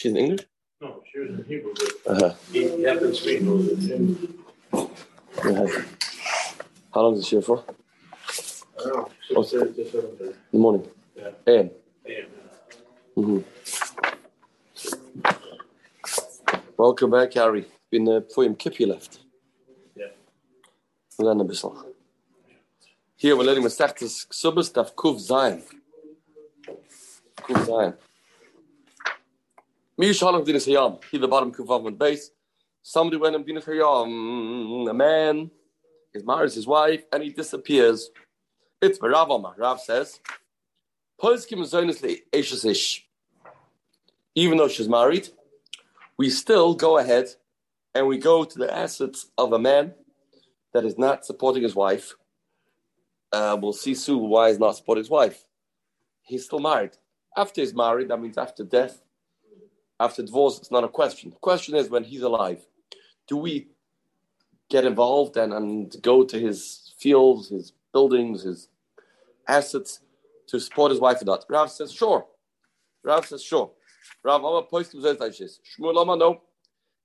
She's in English? No, she was in Hebrew, but Uh-huh. he, happened to speak English. Yeah. How long is she here for? I don't know. Oh. Just, uh, just, uh, In the morning. Yeah. AM. yeah. hmm Welcome back, Harry. Been uh, voor je kipje left. Yeah. We learn a bissel. Here we're learning Masechtas Ksubas Daf Kuv Zayin. Kuv Zayin. Here the bottom Kuv Vav base. Somebody went in Dinas Hayam. A man is marries his wife and he disappears. It's Rav. Rav says, Ish. Even though she's married, we still go ahead and we go to the assets of a man that is not supporting his wife. Uh, we'll see soon why he's not supporting his wife. He's still married. After he's married, that means after death, after divorce, it's not a question. The question is when he's alive, do we get involved and, and go to his fields, his buildings, his assets to support his wife or not? Rav says, sure. Rav says, sure. Rav, Amma poskim zayis leishis. Shmuel Amma, no.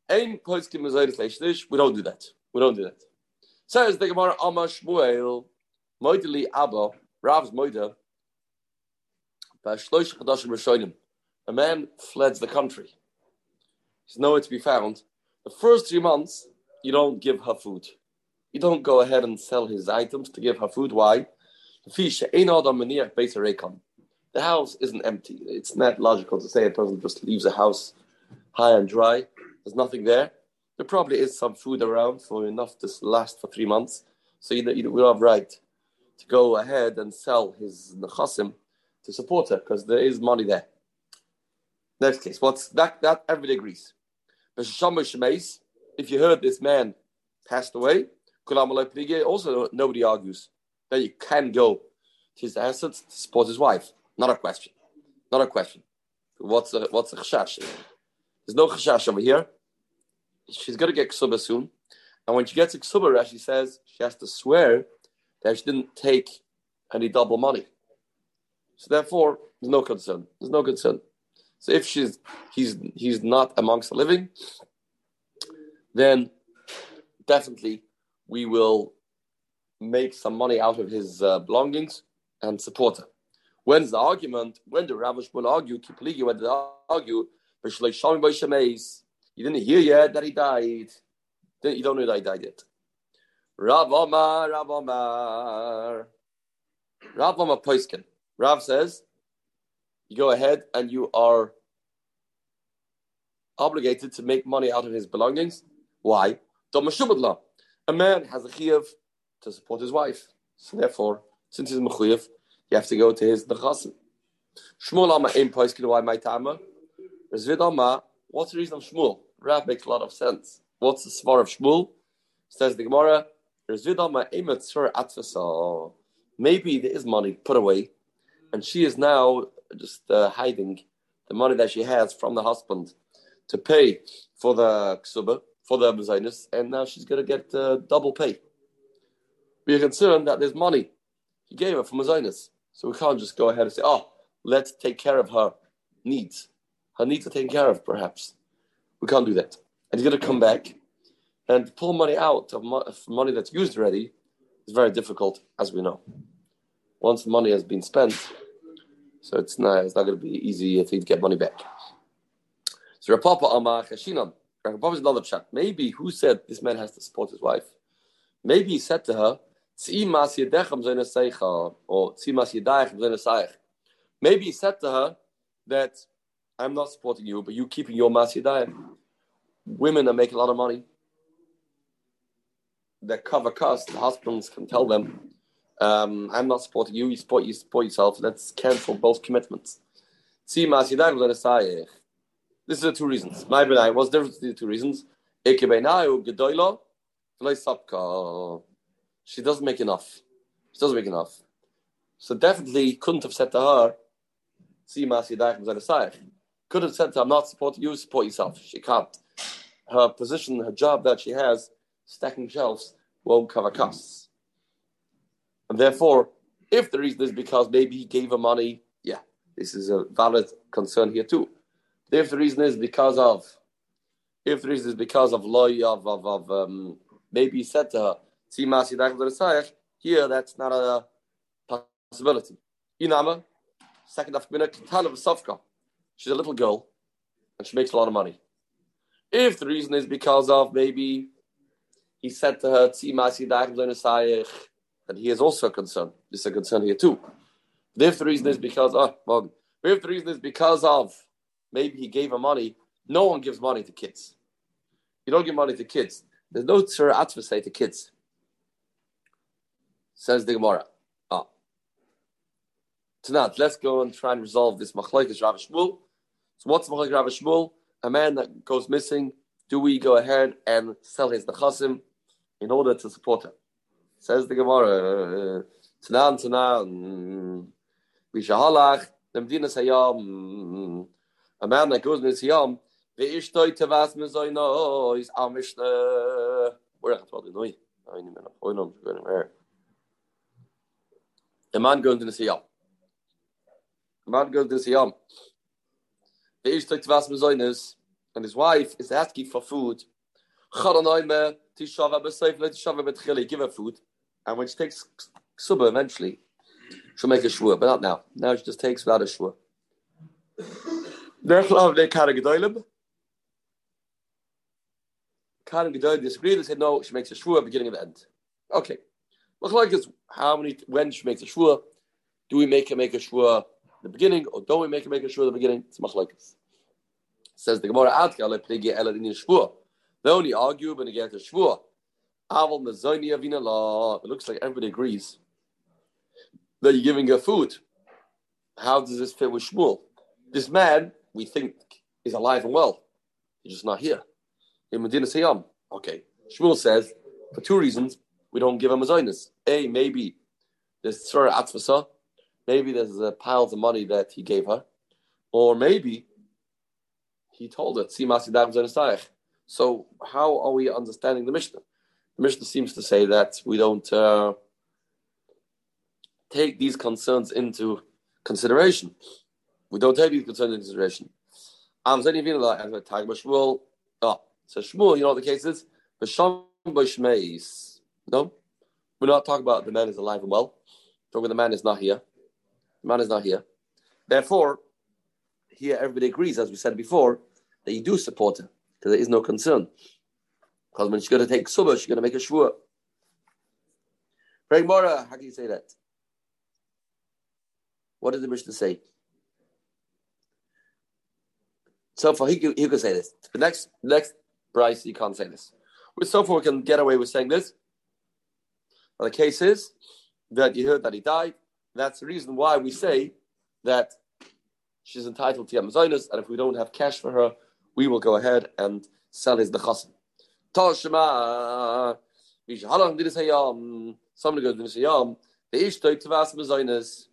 Ein leishis. We don't do that. We don't do that. Says the Gemara, Amma Shmuel, Moideli Abba, Rav's Moida, Bashloish Chadashim Rishonim. A man fled the country. He's nowhere to be found. The first three months, you don't give her food. You don't go ahead and sell his items to give her food. Why? The house isn't empty. It's not logical to say a person just leaves a house high and dry. There's nothing there. There probably is some food around for enough to last for three months. So you, you will have right to go ahead and sell his nechasim to support her because there is money there. Next case, what's that? That everybody agrees. But if you heard this man passed away, also nobody argues that you can go to his assets to support his wife. Not a question. Not a question. What's a what's a chashash? There's no chashash over here. She's gonna get ksuba soon, and when she gets ksuba, Rashi says she has to swear that she didn't take any double money. So therefore, there's no concern. There's no concern. So if she's he's he's not amongst the living, then definitely we will make some money out of his uh, belongings and support her. When's the argument? When the Rav will argue, Kipligi, when they argue, you didn't hear yet that he died. You don't know that he died yet. Rav Omar, Rav Omar. Rav Omar Poiskin. Rav says, you go ahead and you are obligated to make money out of his belongings. Why? A man has a chiyuv to support his wife. So therefore, since he's mechuyev, you have to go to his nechasim. Shmuel Amma aim poiskin why my tama. Rizvid Amma, what's the reason of Shmuel? Rav makes a lot of sense. What's the svar of Shmuel? Says the Gemara, Rizvid Amma aim atfasa. Maybe there is money put away, and she is now just uh, hiding the money that she has from the husband to pay for the ksuba, for the mezainis, and now she's going to get uh, double pay. We are concerned that there's money he gave her for mezainis, so we can't just go ahead and say, "Oh, let's take care of her needs. Her needs are taken care of, perhaps." We can't do that, and he's going to come back and pull money out of mo- money that's used already is very difficult, as we know. Once the money has been spent, so it's not, it's not going to be easy if he'd get money back. So Rapapa Amar Chashinan. Rapapa's another chat. Maybe who said this man has to support his wife? Maybe he said to her, or Maybe he said to her that I'm not supporting you, but you keeping your mas Women are making a lot of money. They cover costs. The husbands can tell them, um, I'm not supporting you, you support, you support yourself. Let's cancel both commitments. See, This is the two reasons. My benai, what's the difference between the two reasons? She doesn't make enough. She doesn't make enough. So definitely couldn't have said to her, see, could have said to her, I'm not supporting you, support yourself. She can't. Her position, her job that she has, stacking shelves, won't cover costs. And therefore, if the reason is because maybe he gave her money, yeah, this is a valid concern here too. If the reason is because of, if the reason is because of loy of of, of um, maybe he said to her, "See, Here, that's not a possibility. Inama, second of minute, tal of sofka. She's a little girl, and she makes a lot of money. If the reason is because of maybe he said to her, "See, masi dach that he is also concerned. This is a concern here too. If the reason is because, oh, well, if the reason is because of maybe he gave her money, no one gives money to kids. You don't give money to kids. There's no atzva say to kids. Says the Gemara. Ah. Tonight, let's go and try and resolve this machlokes Rav Shmuel. So what's machlokes Rav Shmuel? A man that goes missing. Do we go ahead and sell his nechasim in order to support him? Says the Gemara, Tanan, Tanan, Bishahalach, the Medina Sayam, a man that goes in his The ishtoi tevas mezoino, is amishne. We're not talking noi. I mean, I'm not going anywhere. The man goes in his Yom. The man goes in his Yom. Ve'ishtoi tevas mezoinos, and his wife is asking for food give her food. And when she takes suba eventually, she'll make a shvua, but not now. Now she just takes without a de Kara Gedolim. Disagreed. They said no, she makes a shvua beginning the end. Okay. Machlok is how many when she makes a shvua. Do we make her make a shvua the beginning, or don't we make her make a shvua the beginning? It's machlokes. Says the Gemara Adka le. They only argue when they get a shvua. Aval mezoni avina law. It looks like everybody agrees that you're giving her food. How does this fit with Shmuel? This man, we think, is alive and well. He's just not here. In Medina Sayyam. Okay. Shmuel says, for two reasons, we don't give him a Zionist. A, maybe there's Tzara Atzvasa. Maybe there's a piles of money that he gave her. Or maybe he told her, So how are we understanding the Mishnah? The Mishnah seems to say that we don't uh, take these concerns into consideration. We don't take these concerns into consideration. I'm saying even like as a tag Shmuel. Oh, so Shmuel, you know what the case is? No, we're not talking about the man is alive and well. Talking about the man is not here. The man is not here. Therefore, here everybody agrees, as we said before, that you do support her there is no concern. Because when she's going to take subah, she's going to make a shvur. Very Mora, how can you say that? What did the Mishnah say? So far, he, he could say this. The next next Bryce, he can't say this. With so far, we can get away with saying this. But the case is that you heard that he died. That's the reason why we say that she's entitled to Yamazonis, and if we don't have cash for her, we will go ahead and sell his nechasim. Toshma, somebody goes to the Sayam, the Ish took to Vas Mazonis.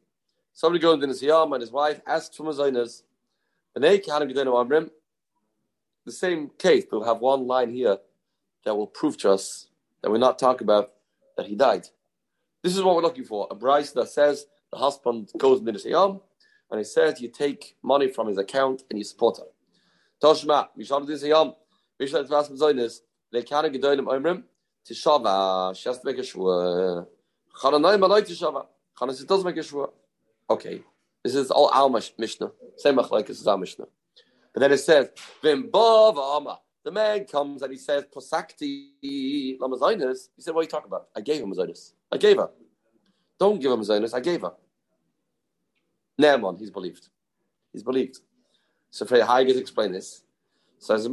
Somebody goes into Siyam and his wife asks for Mazonas. The same case, we'll have one line here that will prove to us that we're not talking about that he died. This is what we're looking for. A Bryce that says the husband goes into the Siyam and he says you take money from his account and you support her. Toshma, Mishal the Siyam, Mishal Tvas Mazonas, Lekana Gedolim Omrim, Tishava, she has to make a shua. Chananai Malay Tishava. Chanas, it does make a shua. Okay, this is all our Mishnah. Same like this is our Mishnah. But then it says, the man comes and he says, Posakti Lamazainis. He said, What are you talking about? I gave him Mazainis. I gave her. Don't give him Mazainis. I gave her. Naaman, he's believed. He's believed. So Frey Haig explain this. So as Says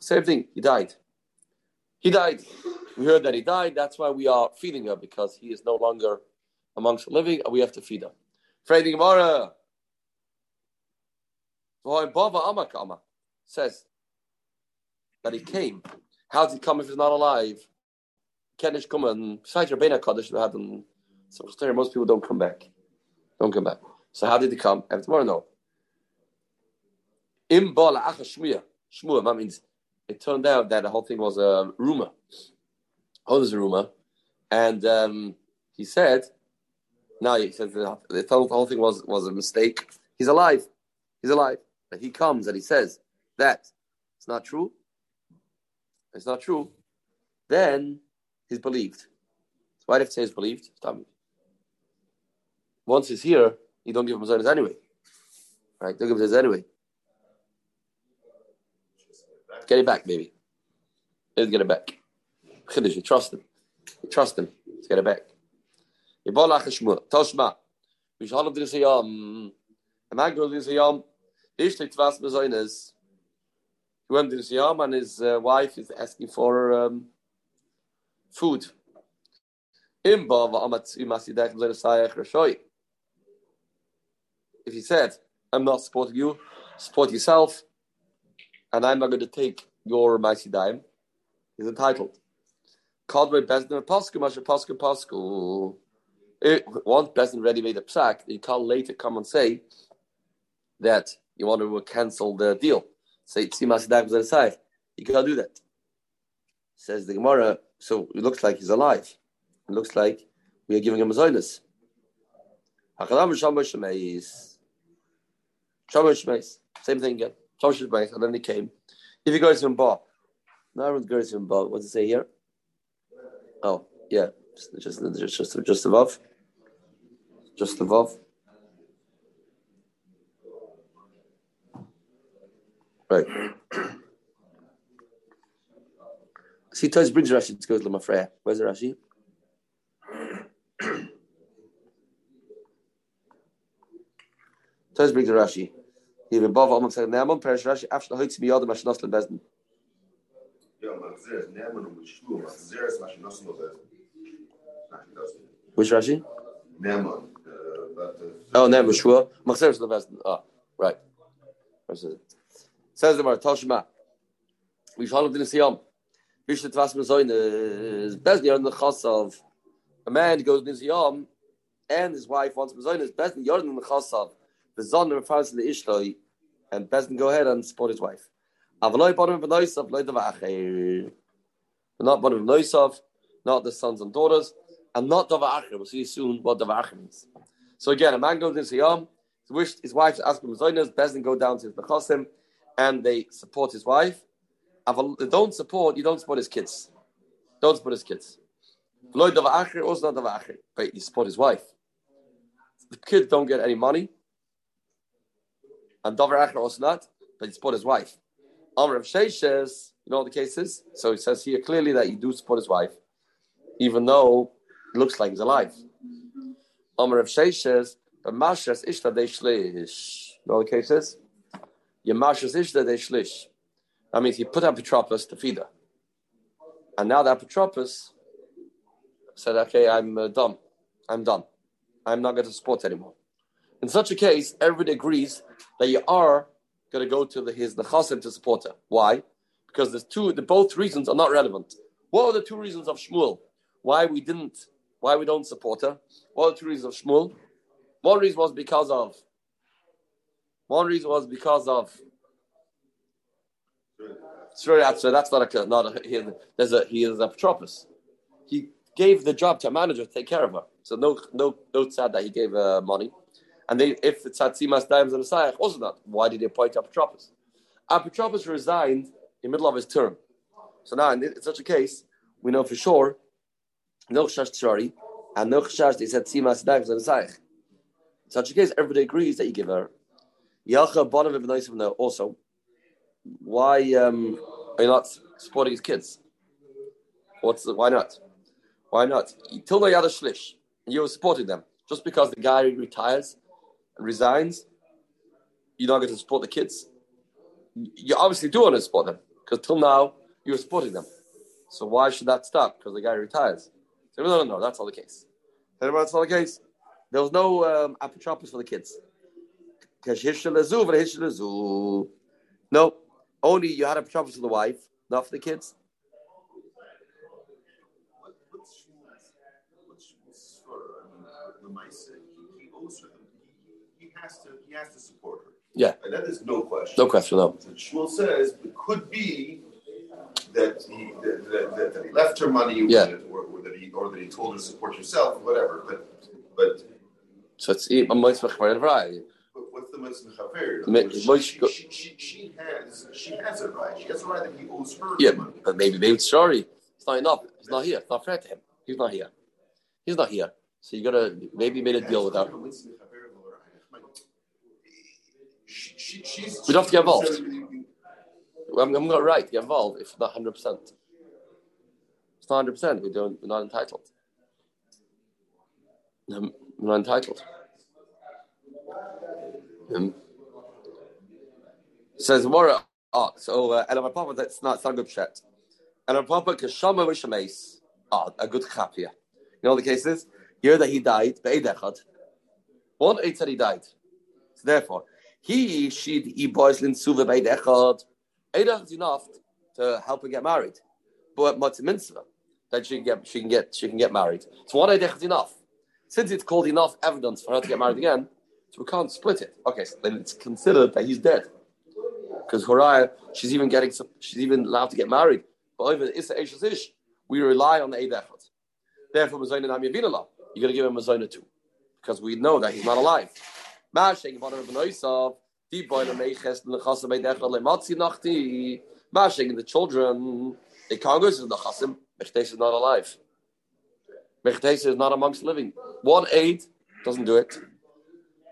Same thing, he died. He died. We heard that he died. That's why we are feeding her because he is no longer amongst the living, and we have to feed them. Freddy Gemara says that he came. How did he come if he's not alive? Kenish come and besides Rabbeinu Kaddish, them. So most people don't come back. Don't come back. So how did he come? I have tomorrow know. Im. Shmuya, that means it turned out that the whole thing was a rumor. Oh, there's a rumor. And um, he said now he says the, the whole thing was was a mistake. he's alive. He's alive. But he comes and he says that it's not true. It's not true. Then he's believed. So Why do you have to say he's believed? Once he's here, you don't give his anyway. Right? Don't give his anyway. Get it back, baby. Let's get it back. Chiddush, you trust him. You trust him. Let's get it back. Yibolach Shmuel. Toshma. Mishalom dir siyam. A man goes dir siyam. Ishlik tvas bezoines. He went to the siyam and his uh, wife is asking for um, food. Imba va'amat imasi dech b'zayne sayach rashoy. If he said, I'm not supporting you, support yourself, and I'm not going to take your mighty dime, he's entitled. Bezdin Pasku, Masha. Once Bezdin already made a psak, you can't later come and say that you want to cancel the deal. Say, Tzimas You can't do that. Says the Gemara, so it looks like he's alive. It looks like we are giving him a zoinus. Same thing again. And then he came. If he goes to Ba, no, everyone goes to Ba. What does it say here? Oh, yeah, just just just just above, just above. Right. See, Toys brings Rashi to go to Lamafreya. Where's the Rashi? Toys brings Rashi. Hier above Amok said, "Ne'amon perish Rashi after the hoitzi mashnas lebezden." Which Rashi? Ne'amon. Oh, Ne'amon Shua. Machzeres lebezden. Ah, right. Says the Mar Toshma. We shall have the Siyam. Bishlet was mezoin eh, is best in the chas of a man goes to Siyam and his wife wants mezoin is best in the chas of the son refers to the ishloi, and best go ahead and support his wife. Avaloi bottom of noisav loy davacher. Not bottom of noisav, not the sons and daughters, and not davacher. We'll see soon what davacher means. So again, a man goes into Yom, he wished his wife to ask him zoinas, best go down to his nechasim, and they support his wife. They don't support, you don't support his kids. Don't support his kids. Loy davacher, also not davacher, but you support his wife. The kids don't get any money and Dover Acher also not, but he support his wife. Amr of says, you know the cases? So he says here clearly that he do support his wife, even though it looks like he's alive. Amr of says, but Mashas Ishta de. You know the cases? Mashas Ishta de. That means he put up Petropus to feed her. And now that Petropus said, okay, I'm uh, done. I'm done. I'm not going to support anymore. In such a case, everybody agrees that you are going to go to the, his nechasim to support her. Why? Because the two, the both reasons are not relevant. What are the two reasons of Shmuel? Why we didn't, why we don't support her? What are the two reasons of Shmuel? One reason was because of. One reason was because of. Sorry, so that's not a not a he, there's a he is a patropus. He gave the job to a manager to take care of her. So no no no sad that he gave uh, money. And they, if it's Hatzimas Daims and Asayach, also not. Why did he appoint Apotropos? Apotropos resigned in the middle of his term. So now, in, such a case, we know for sure, no Chash Tshari, and no Chash, they said Tzimas Daims and Asayach. In such a case, everybody agrees that you give her. Yacha Bonav Ibn also. Why um, are you not supporting his kids? What's the, why not? Why not? Till they had a shlish, you were supporting them. Just because the guy retires resigns, you're not going to support the kids. You obviously do want to support them because till now you were supporting them. So why should that stop? Because the guy retires. So no, no, no, that's not the case. That's not the case. There was no um, apotropos for the kids. No, only you had apotropos for the wife, not for the kids. Has to he has to support her. Yeah. And that is no question. No question, no. So Shmuel says it could be that he that, that, that he left her money yeah. or, or, that he or that he told her to support yourself, whatever. But but so it's a mitzvah But what's the mitzvah She, she, she, she, has she has it right. She has it right that he owes her Yeah, money. but maybe maybe it's sorry. It's not enough. It's not here. It's not fair to him. He's not here. He's not here. So you gotta maybe made a deal with her. She, she, she's, We don't have to get involved. I'm, I'm not right. Get involved if not hundred percent. It's not hundred percent. We don't. We're not entitled. Um, We're not entitled. Um, says Mora. Oh, so uh, and Papa, that's not, a good shit. And Papa kashama v'shameis. Oh, a good chap here. You know the cases. Here that he died. One eight said he died. So therefore, he should he boys lin suva be'edechad. Eidach is enough to help her get married. But what's mitzvah that she can get she can get she can get married. So one Eidach is enough. Since it's called enough evidence for her to get married again, so we can't split it. Okay, so then it's considered that he's dead. Because Horiah, she's even getting she's even allowed to get married. But Issa Eishas Ish, we rely on the Eidechot. Therefore, Mazoina Nam yebinala. You're gonna give him Mazoina too. Because we know that he's not alive. Mashing the children, the Congress is the Chasim, Mechtes is not alive. Mechtes is not amongst living. One aid doesn't do it.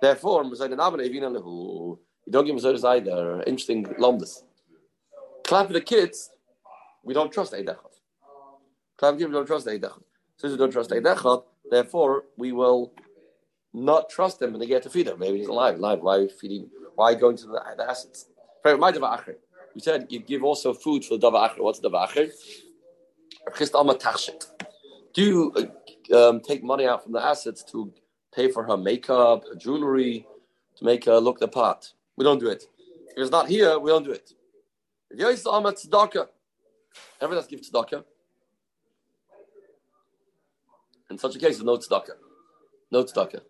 Therefore, who you don't give Mazonas either. Interesting lumbus. Clap the kids, we don't trust Eidechot. Clap the kids, we don't trust Eidechot. Since we don't trust Eidechot, therefore we will not trust him when they get to feed him. Maybe he's alive. Alive. Why are you feeding? Why going to the, the assets? My. We said you give also food for the davar acher. What's the alma tachshit. Do you uh, um, take money out from the assets to pay for her makeup, her jewelry, to make her look the part? We don't do it. If it's not here, we don't do it. Everyone has to give tzedakah. In such a case, no tzedakah. No tzedakah.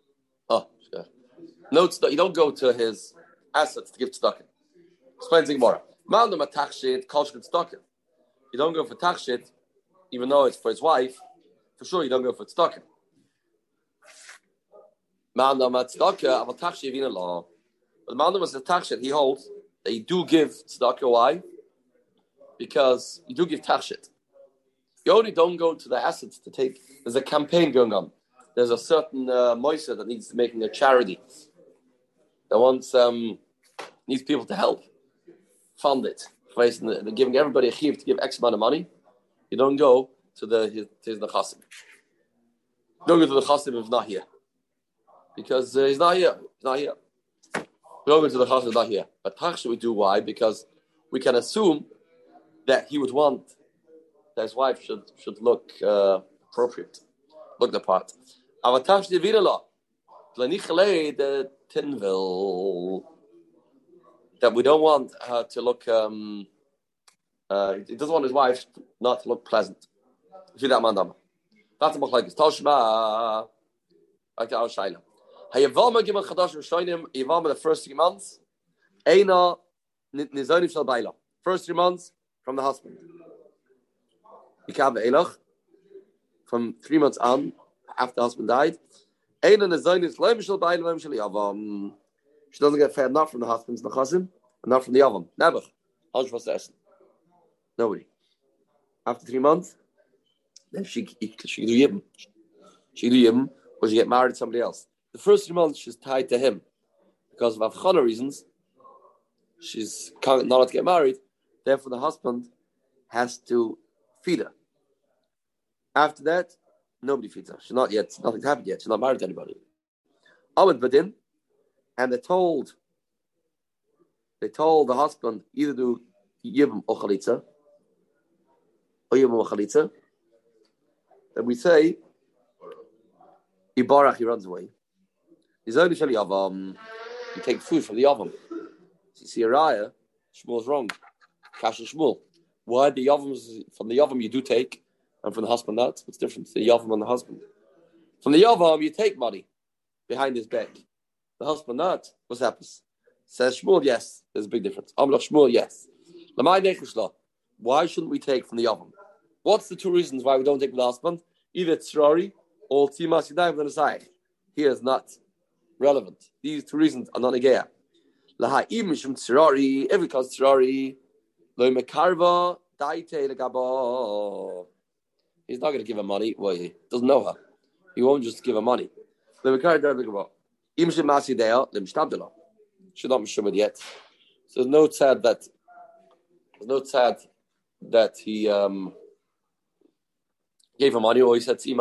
No. You don't go to his assets to give tzedakah. Explains Gemara. Ma'alum a tachshit, kolshkin tzedakah. You don't go for tachshit, even though it's for his wife. For sure, you don't go for tzedakah. Ma'alum a tzedakah, aber tachshit yivina law. But the Ma'alum is a tachshit. He holds that you do give tzedakah. Why? Because you do give tachshit. You only don't go to the assets to take. There's a campaign going on. There's a certain uh, that needs making a charity. That wants um, needs people to help fund it. They're giving everybody a chiv to give X amount of money. You don't go to the his, to chassid. Don't go to the chassid if not here, because uh, he's not here. He's not here. Don't go to the chassid if not here. But tachshit we do why? Because we can assume that he would want that his wife should should look uh, appropriate, look the part. Wieder lo. The tinville that we don't want her to look. Um, uh, he doesn't want his wife not to look pleasant. That's a machlekes. Toshma, like the Shaila. Hayavalma given chadash rishonim. Yavalma the first three months. Eina nizonim shel baila. First three months from the husband. Yikab elach from three months on after the husband died. She doesn't get fed not from the husband's and not from the yavam. Never. How's supposed to essen? Nobody. After three months, then she she do yibum. She do yibum, or she get married to somebody else. The first three months she's tied to him because of avchana reasons. She's not allowed to get married. Therefore, the husband has to feed her. After that, nobody feeds her. She's not yet. Nothing's happened yet. She's not married to anybody. Ahmed Badin, and they told they told the husband either do yibum or chalitza, or yibum or chalitza. Then we say, Ibarach, he runs away. He's only shali yavam. You take food from the yavam. You see raya, Shmuel's wrong. Kasha Shmuel. Why the yavams from the yavam you do take, and from the husband not? What's the difference? The yavam and the husband. From the yavam you take money behind his back. The husband not. What happens? Says Shmuel, yes. There's a big difference. Amlach Shmuel, yes. Lamai. Why shouldn't we take from the yavam? What's the two reasons why we don't take from the husband? Either tzrari or timas yadayim l'nasayich. Here is not relevant. These two reasons are not negaya. Laha'im mishum if it cause tzirari, lo mekarva, daite legabo. He's not going to give her money. Well, he doesn't know her. He won't just give her money. So there's no tzad that, there's no tzad that he, um, gave her money or he said, So yeah,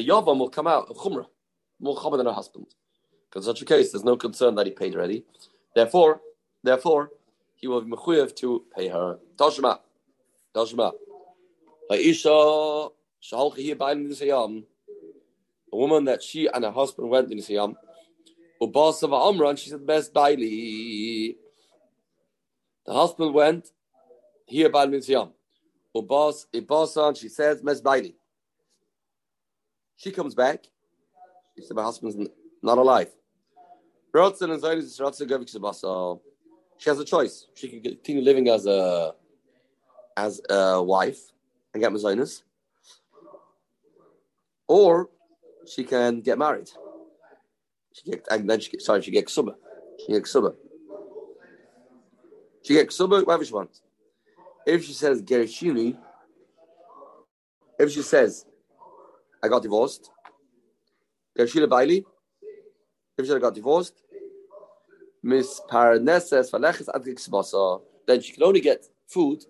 Yavam will come out of Chumrah, more Chabad than her husband. Because in such a case, there's no concern that he paid already. Therefore, therefore, he will be mechuyev to pay her. Tashma. Tashma. A woman that she and her husband went in the Siyam. Ubasava Amran, she said, best baili. The husband went here by the Siyam. Ubas, Ibasan, she says, mes baili. She comes back. She said, my husband's not alive. She has a choice. She can continue living as a as a wife and get mazonas, or she can get married. She get and then she get, sorry she get ksuba. She get ksuba. She get ksuba whatever she wants. If she says gershini, if she says I got divorced, gershila baili, if she got divorced, Miss Paraneses Faleches Adikspasa, then she can only get food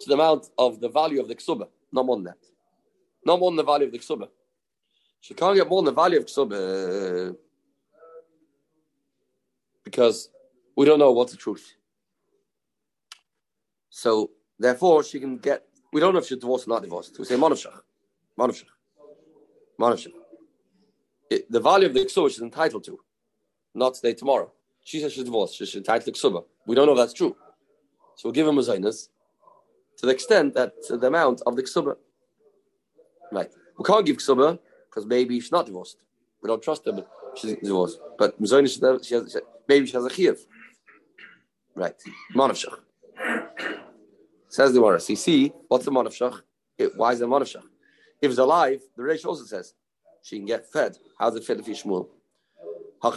to the amount of the value of the ksuba, not more than that. Not more than the value of the ksuba. She can't get more than the value of ksuba uh, because we don't know what's the truth. So therefore, she can get. We don't know if she's divorced or not divorced. We say monofshach, monofshach it, the value of the ksuba she's entitled to, not today, tomorrow. She says she's divorced. She's entitled to ksuba. We don't know if that's true. So we'll give him a zainus to the extent that the amount of the ksuba. Right. We can't give ksuba because maybe she's not divorced. We don't trust her, but she's divorced. But she has, maybe she has a chiyuv. Right. Manavshach. Says the Gemara. See, what's the manavshach? Why is it manavshach? If it's alive, the Reish also says she can get fed. How's it fit if Shmuel? The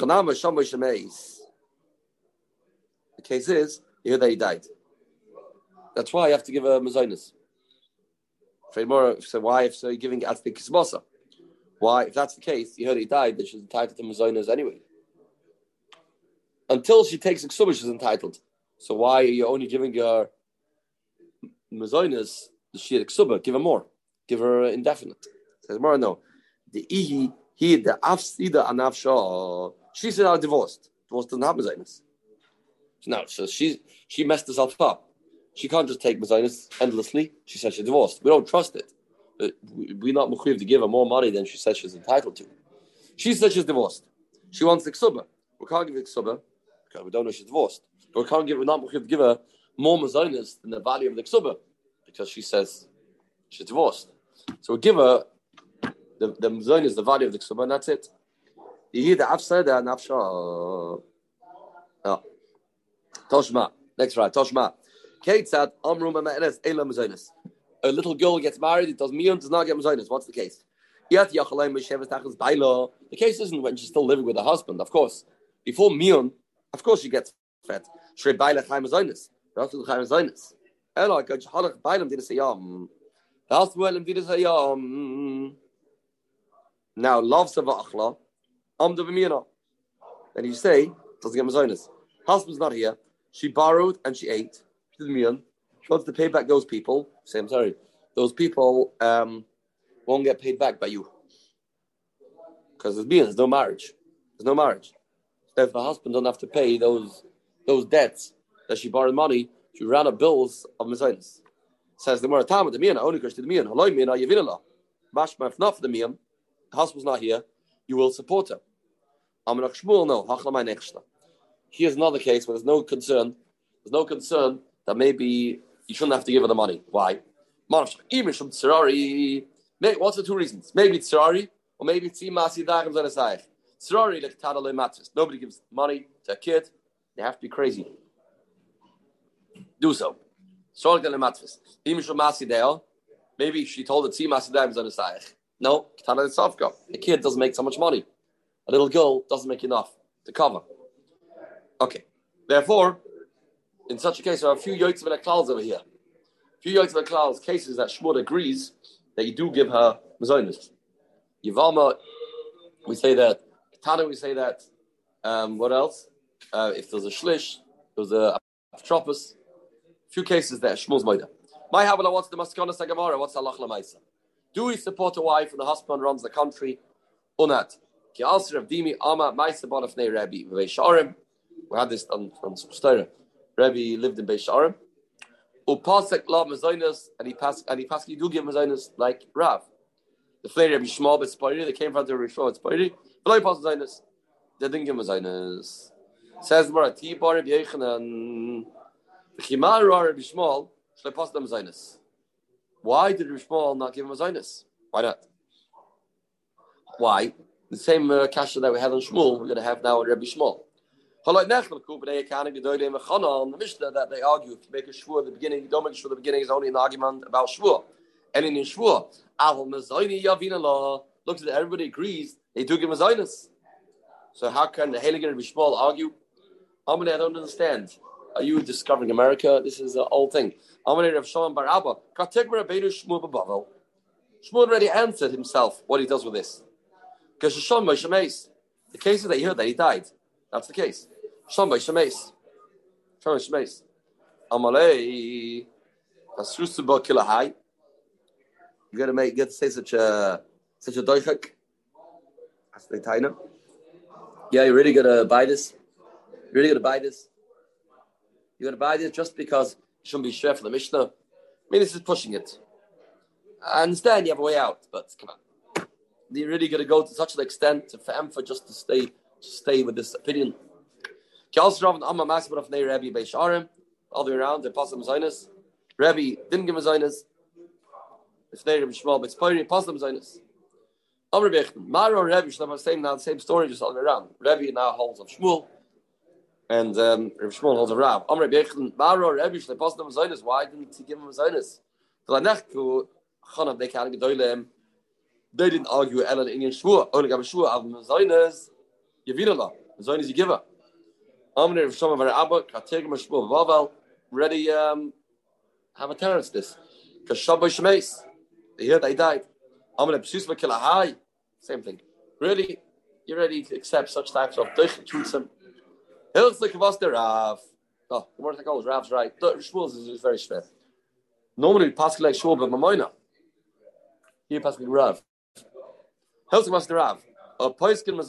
case is, you hear that he died. That's why you have to give a mazonis. so why if so you're giving it the kismosa? Why, if that's the case, you heard he died, then she's entitled to mazonas anyway. Until she takes a she's entitled. So why are you only giving her mazonas, the shir ksuba? Give her more. Give her indefinite. Says more, no the ihi he the afsida anafsha. She said I'm divorced. Divorce doesn't have mezainis. No, so she she messed herself up. She can't just take mezainis endlessly. She says she's divorced. We don't trust it. Uh, we're not mechuyev to give her more money than she says she's entitled to. She says she's divorced. She wants the. We can't give the because we don't know she's divorced. But we can't give we're not mechuyev to give her more mezainis than the value of the ksuba because she says she's divorced. So we give her the, the mzon is the value of the ksuba, and that's it. You hear the afsada and afsha. Oh. Ah. Toshma. Next right. Toshma. A little girl gets married, it does miyun, does not get Mazonis. What's the case? The case isn't when she's still living with her husband, of course. Before miyun, of course she gets fed. Shrei Baila Chaim Mazonis. Rasul Chaim Mazonis. Ela, Halach. The say, Yam. Now, love v'miyana. Then you say, doesn't get mazonis. Husband's not here. She borrowed and she ate. Miyan. She wants to pay back those people. I'm sorry. Those people um, won't get paid back by you. Because there's there's no marriage. There's no marriage. So if the husband doesn't have to pay those those debts that she borrowed money, she ran up bills of mazonis. Says the Muratama, the miyan, only because the miyan, haloi miyan, ayevinala. Mashma, if not for the miyan, husband's not here, you will support her. Amanach Shmuel, no. Here's another case where there's no concern. There's no concern that maybe you shouldn't have to give her the money. Why? What's the two reasons? Maybe it's Tsirari, or maybe it's Imasi Dagam Zanasayach. Tadale Nobody gives money to a kid. They have to be crazy. Do so. Maybe she told it Tzimasi Dagam Zanasayach. No, a kid doesn't make so much money. A little girl doesn't make enough to cover. Okay. Therefore, in such a case, there are a few yoitz of clouds over here. A few of clouds cases that Shmuel agrees that you do give her mazonis. Yivama, we say that. Tana, we say that. Um, what else? Uh, if there's a shlish, there's a apotropos. Few cases there. Shmuel's moida. My havana, what's the maskana sagamara? What's Allah lamaisa? Do we support a wife when the husband runs the country? or Sharim. We had this on from Story. Rabbi lived in Beisharim. Upasek la mazoinus, and he passed and he passed you do give mazoinus like Rav. The flare Rabbi Shmuel B'Spiri, they came from the Rishon B'Spiri, but like pass mazoinus, they didn't give mazoinus. Says Mara Ti Bar Rabbi Yechanan, Chimar Rabbi Shmuel, should pass them mazoinus. Why did Rabbi Shmuel not give him mazoinus? Why not? Why? The same uh, kasha that we had on Shmuel, we're going to have now on Rabbi Shmuel. The Mishnah that they argue if you make a shvur at the beginning, you don't make a shvur at the beginning is only an argument about shvur. And in shvur, looks at everybody agrees they do give mazoinus. So how can the Heligan and Bishmal argue? Amalei, I don't understand. Are you discovering America? This is an old thing. Amalei Rav Shimon Bar Abba, Shmuel already answered himself what he does with this. Because the case is that he heard that he died. That's the case. Shambay Shemes. Shambay Shemes. Amalei. Asrusuba Kilahai. You gotta make get to say such a such a doichak. Yeah, you're really gotta buy this. You're really gotta buy this. You're gonna buy this just because you shouldn't be sure for the Mishnah. I mean, this is pushing it. I understand you have a way out, but come on. You're really to go to such an extent to for just to stay to stay with this opinion. All the way around, the Pasam Zainis. Rabbi didn't give a Zainis. If they Rabbi Shmuel, but it's Poiri, Pasam Zainis. Amr Bechten, Maro Rabbi, Shmuel, same now, the same story, just all the way around. Rabbi now holds of Shmuel, and um, Rabbi Shmuel holds of Rav. Amr Bechten, Maro Rabbi, Shmuel, Pasam Zainis. Why didn't he give him a Zainis? V'lanechku, Chanav, they can't get They didn't argue Ellen in Shmuel. Only a Shmuel, Av as long as you give her. Amner of some of our Abba, Kategim Shmuel Vaval, ready um have a terrorist this. Because Shabbai Shemes, they heard they died. Amner Psusma Kilahai, same thing. Really, you're ready to accept such types of Dich Truthsum. Hilchlik was the Rav. Oh, the word I call is Rav's right. Shmuel is, very schwer. Normally, Pascal like Shmuel, but Mamoina. Here, Pascal Rav. Hilchlik was the Rav. A poiskin.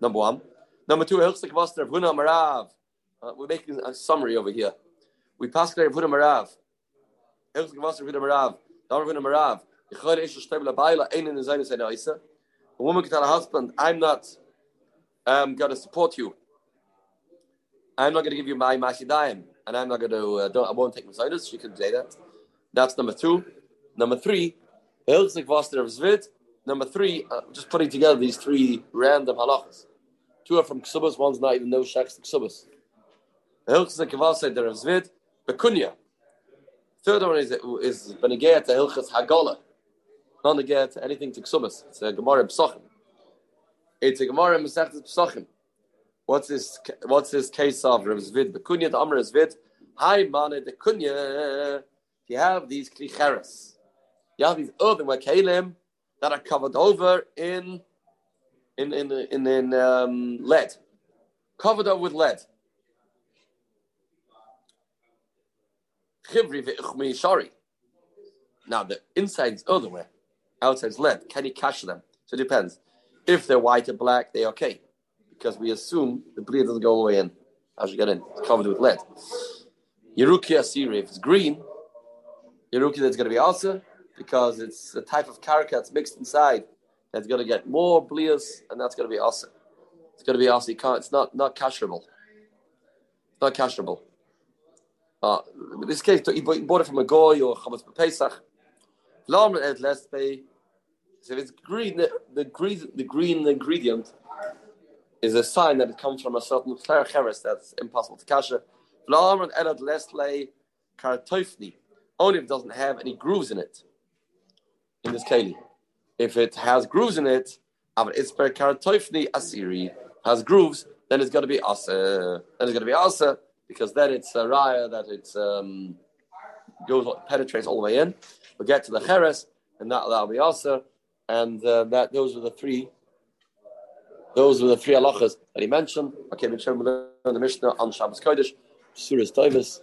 Number one. Number two. Hilchsik vaster vuna marav. Uh, we're making a summary over here. We pass there vuna marav. Hilchsik vaster vuna marav. Dar vuna marav. Yichayr ish shteb labayla ein in the zonis enaisa. A woman can tell her husband, "I'm not um, going to support you. I'm not going to give you my mashidayim, and I'm not going to. Uh, don't, I won't take mazonis. She can say that. That's number two. Number three. Hilchsik vaster zvit. Number three, uh, just putting together these three random halachas. Two are from Ksubas, one's not even no shaks to Ksubas. The Hilchas Keval said there is Zvid, Bekunya. Third one is is Benegea to Hilchas Hagala. Not Negea to anything to Ksubas. It's a Gemara Psachim. It's a Gemara Mesechtes Psachim. What's this? What's this case of Rav Zvid? Bekunya the Amr Zvid. Hi, Mane the Kunya. You have these klicheres. You have these earthenware kalim that are covered over in in in in, in um, lead, covered up with lead. Now the inside is earthenware, outside is lead. Can you cash them? So it depends. If they're white or black, they're okay, because we assume the bleed doesn't go all the way in as you get in. It's covered with lead. Yeruki Asiri, if it's green, Yeruki that's going to be also because it's a type of karka that's mixed inside that's going to get more blias, and that's going to be awesome. It's going to be awesome. It's not not casherable. It's not casherable. Uh, in this case, he bought it from a goy or chametz pesach. So if it's green, the, the green, the green ingredient is a sign that it comes from a certain cheres that's impossible to kasher. Only if it doesn't have any grooves in it in this keli. If it has grooves in it, it's per karatoifni asiri has grooves, then it's going to be asa. Then it's going to be asa because then it's a raya that it um, goes penetrates all the way in. We'll get to the cheres, and that that'll be asa. And uh, that those are the three. Those were the three halachas that he mentioned. Okay, we the Mishnah on Shabbos Kodesh, Surah Tovis.